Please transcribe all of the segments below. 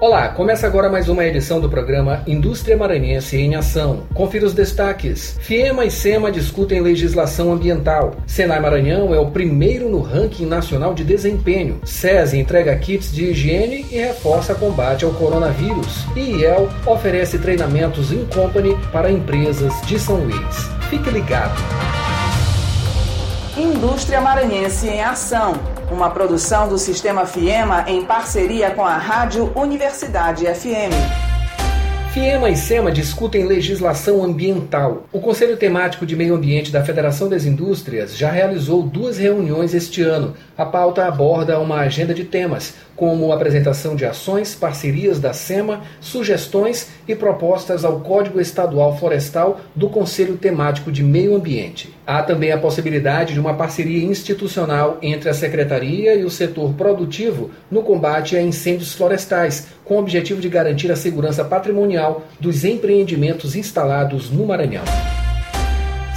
Olá, começa agora mais uma edição do programa Indústria Maranhense em Ação. Confira os destaques. FIEMA e SEMA discutem legislação ambiental. Senai Maranhão é o primeiro no ranking nacional de desempenho. SESI entrega kits de higiene e reforça combate ao coronavírus. E IEL oferece treinamentos in company para empresas de São Luís. Fique ligado. Indústria Maranhense em Ação. Uma produção do Sistema FIEMA em parceria com a Rádio Universidade FM. FIEMA e SEMA discutem legislação ambiental. O Conselho Temático de Meio Ambiente da Federação das Indústrias já realizou duas reuniões este ano. A pauta aborda uma agenda de temas, como apresentação de ações, parcerias da SEMA, sugestões e propostas ao Código Estadual Florestal do Conselho Temático de Meio Ambiente. Há também a possibilidade de uma parceria institucional entre a Secretaria e o setor produtivo no combate a incêndios florestais, com o objetivo de garantir a segurança patrimonial dos empreendimentos instalados no Maranhão.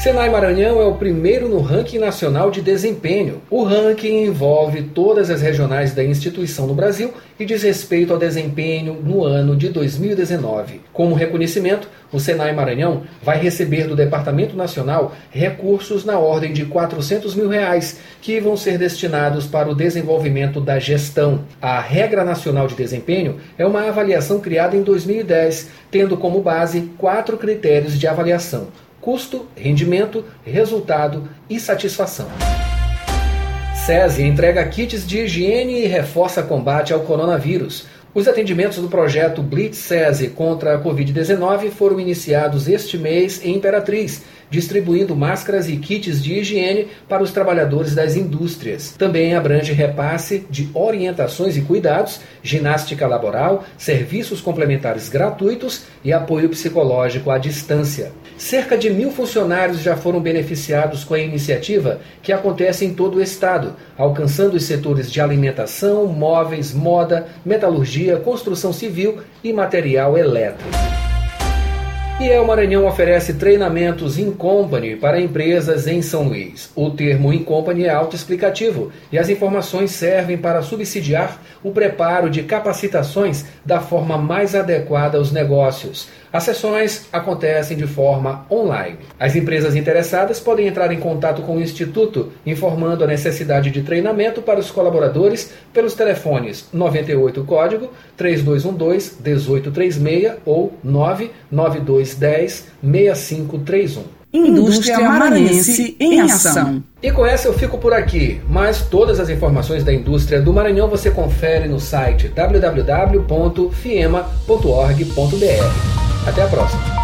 Senai Maranhão é o primeiro no ranking nacional de desempenho. O ranking envolve todas as regionais da instituição no Brasil e diz respeito ao desempenho no ano de 2019. Como reconhecimento, o Senai Maranhão vai receber do Departamento Nacional recursos na ordem de 400 mil reais, que vão ser destinados para o desenvolvimento da gestão. A Regra Nacional de Desempenho é uma avaliação criada em 2010, tendo como base quatro critérios de avaliação custo, rendimento, resultado e satisfação. SESI entrega kits de higiene e reforça combate ao coronavírus. Os atendimentos do projeto Blitz SESI contra a Covid-19 foram iniciados este mês em Imperatriz distribuindo máscaras e kits de higiene para os trabalhadores das indústrias. Também abrange repasse de orientações e cuidados, ginástica laboral, serviços complementares gratuitos e apoio psicológico à distância. Cerca de mil funcionários já foram beneficiados com a iniciativa, que acontece em todo o estado, alcançando os setores de alimentação, móveis, moda, metalurgia, construção civil e material elétrico. E El Maranhão oferece treinamentos in company para empresas em São Luís. O termo in company é autoexplicativo e as informações servem para subsidiar o preparo de capacitações da forma mais adequada aos negócios. As sessões acontecem de forma online. As empresas interessadas podem entrar em contato com o Instituto, informando a necessidade de treinamento para os colaboradores pelos telefones 98 código 3212 1836 ou 99210 6531. Indústria Maranhense em Ação. E com essa eu fico por aqui, mas todas as informações da indústria do Maranhão você confere no site www.fiema.org.br. Até a próxima!